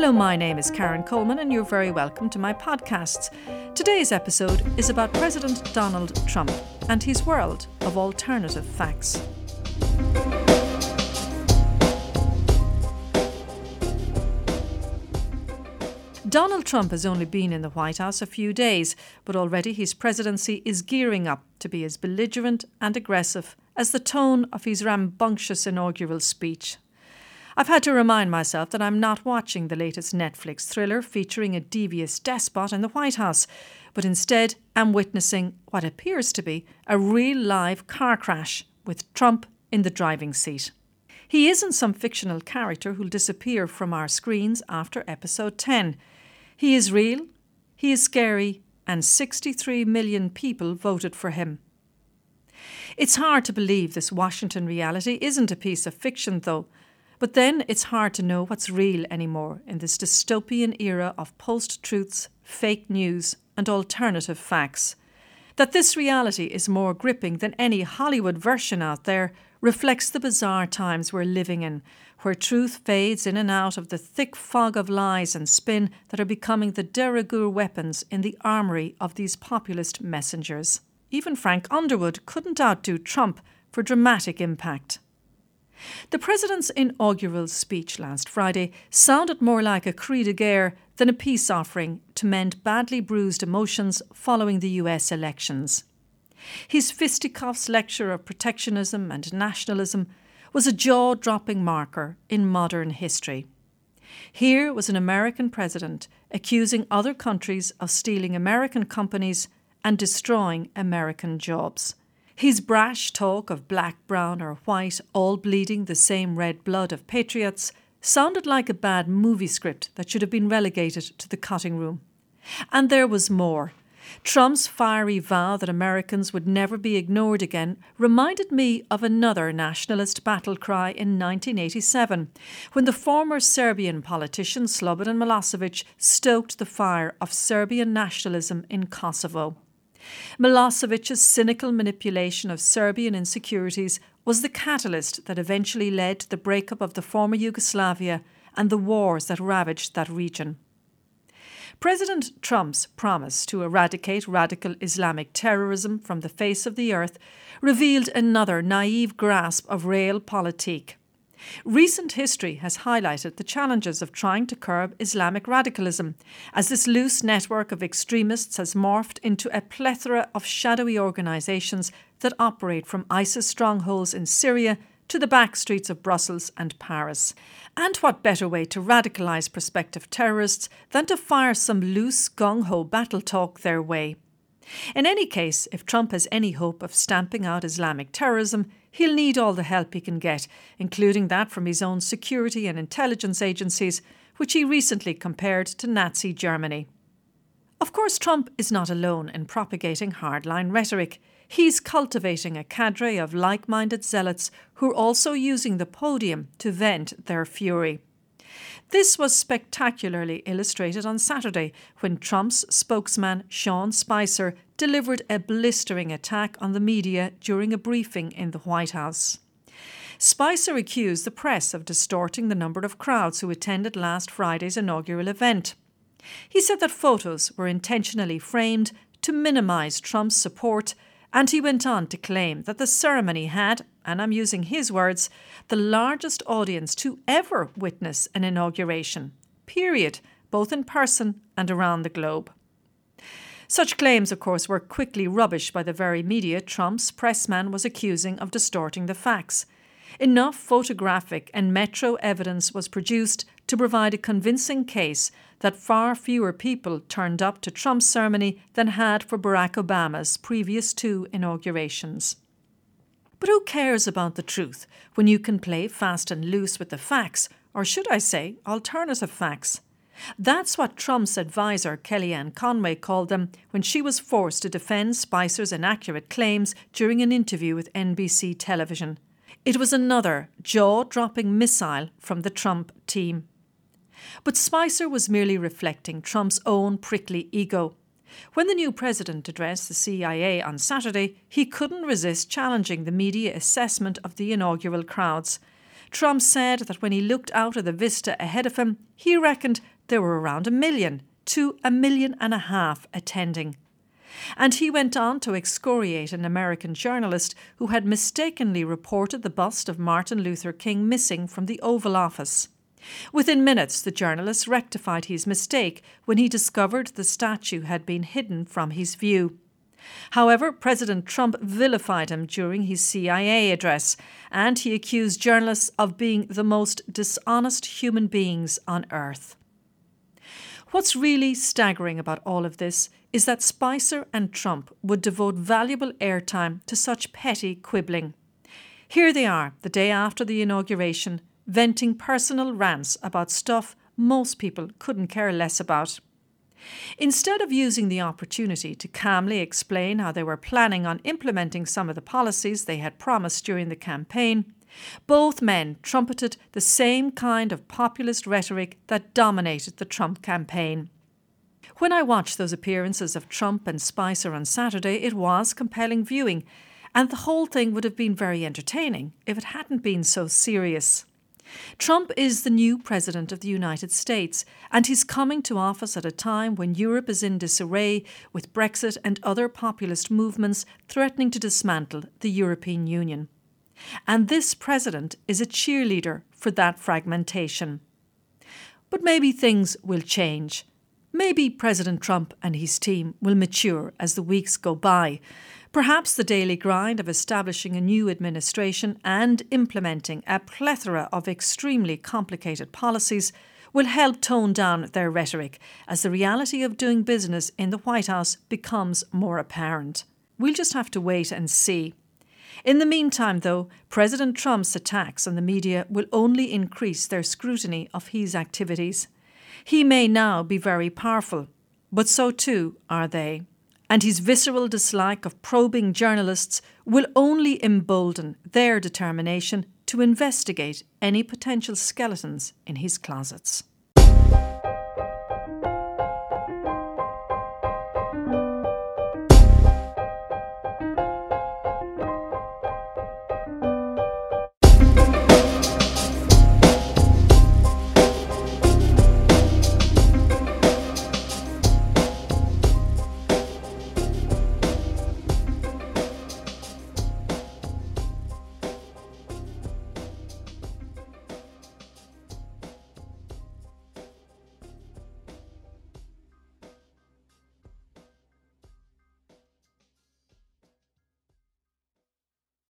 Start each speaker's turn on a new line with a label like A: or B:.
A: Hello, my name is Karen Coleman, and you're very welcome to my podcasts. Today's episode is about President Donald Trump and his world of alternative facts. Donald Trump has only been in the White House a few days, but already his presidency is gearing up to be as belligerent and aggressive as the tone of his rambunctious inaugural speech. I've had to remind myself that I'm not watching the latest Netflix thriller featuring a devious despot in the White House, but instead am witnessing what appears to be a real live car crash with Trump in the driving seat. He isn't some fictional character who'll disappear from our screens after episode 10. He is real, he is scary, and 63 million people voted for him. It's hard to believe this Washington reality isn't a piece of fiction, though, but then it's hard to know what's real anymore in this dystopian era of post truths, fake news, and alternative facts. That this reality is more gripping than any Hollywood version out there reflects the bizarre times we're living in, where truth fades in and out of the thick fog of lies and spin that are becoming the de rigueur weapons in the armory of these populist messengers. Even Frank Underwood couldn't outdo Trump for dramatic impact. The president's inaugural speech last Friday sounded more like a cri de guerre than a peace offering to mend badly bruised emotions following the US elections. His fisticuffs lecture of protectionism and nationalism was a jaw dropping marker in modern history. Here was an American president accusing other countries of stealing American companies and destroying American jobs. His brash talk of black, brown, or white all bleeding the same red blood of patriots sounded like a bad movie script that should have been relegated to the cutting room. And there was more. Trump's fiery vow that Americans would never be ignored again reminded me of another nationalist battle cry in 1987, when the former Serbian politician Slobodan Milosevic stoked the fire of Serbian nationalism in Kosovo. Milosevic's cynical manipulation of Serbian insecurities was the catalyst that eventually led to the breakup of the former Yugoslavia and the wars that ravaged that region. President Trump's promise to eradicate radical Islamic terrorism from the face of the earth revealed another naive grasp of realpolitik. Recent history has highlighted the challenges of trying to curb Islamic radicalism, as this loose network of extremists has morphed into a plethora of shadowy organisations that operate from ISIS strongholds in Syria to the back streets of Brussels and Paris. And what better way to radicalise prospective terrorists than to fire some loose, gung ho battle talk their way? In any case, if Trump has any hope of stamping out Islamic terrorism, he'll need all the help he can get, including that from his own security and intelligence agencies, which he recently compared to Nazi Germany. Of course, Trump is not alone in propagating hardline rhetoric. He's cultivating a cadre of like minded zealots who are also using the podium to vent their fury. This was spectacularly illustrated on Saturday when Trump's spokesman Sean Spicer delivered a blistering attack on the media during a briefing in the White House. Spicer accused the press of distorting the number of crowds who attended last Friday's inaugural event. He said that photos were intentionally framed to minimize Trump's support, and he went on to claim that the ceremony had, and I'm using his words, the largest audience to ever witness an inauguration, period, both in person and around the globe. Such claims, of course, were quickly rubbished by the very media Trump's pressman was accusing of distorting the facts. Enough photographic and metro evidence was produced to provide a convincing case that far fewer people turned up to Trump's ceremony than had for Barack Obama's previous two inaugurations. But who cares about the truth when you can play fast and loose with the facts, or should I say, alternative facts? That's what Trump's advisor Kellyanne Conway called them when she was forced to defend Spicer's inaccurate claims during an interview with NBC television. It was another jaw dropping missile from the Trump team. But Spicer was merely reflecting Trump's own prickly ego. When the new president addressed the CIA on Saturday, he couldn't resist challenging the media assessment of the inaugural crowds. Trump said that when he looked out of the vista ahead of him, he reckoned there were around a million to a million and a half attending. And he went on to excoriate an American journalist who had mistakenly reported the bust of Martin Luther King missing from the Oval Office. Within minutes, the journalist rectified his mistake when he discovered the statue had been hidden from his view. However, President Trump vilified him during his CIA address, and he accused journalists of being the most dishonest human beings on earth. What's really staggering about all of this is that Spicer and Trump would devote valuable airtime to such petty quibbling. Here they are, the day after the inauguration, venting personal rants about stuff most people couldn't care less about. Instead of using the opportunity to calmly explain how they were planning on implementing some of the policies they had promised during the campaign, both men trumpeted the same kind of populist rhetoric that dominated the Trump campaign. When I watched those appearances of Trump and Spicer on Saturday, it was compelling viewing, and the whole thing would have been very entertaining if it hadn't been so serious. Trump is the new President of the United States, and he's coming to office at a time when Europe is in disarray, with Brexit and other populist movements threatening to dismantle the European Union. And this President is a cheerleader for that fragmentation. But maybe things will change. Maybe President Trump and his team will mature as the weeks go by, Perhaps the daily grind of establishing a new administration and implementing a plethora of extremely complicated policies will help tone down their rhetoric as the reality of doing business in the White House becomes more apparent. We'll just have to wait and see. In the meantime, though, President Trump's attacks on the media will only increase their scrutiny of his activities. He may now be very powerful, but so too are they and his visceral dislike of probing journalists will only embolden their determination to investigate any potential skeletons in his closets.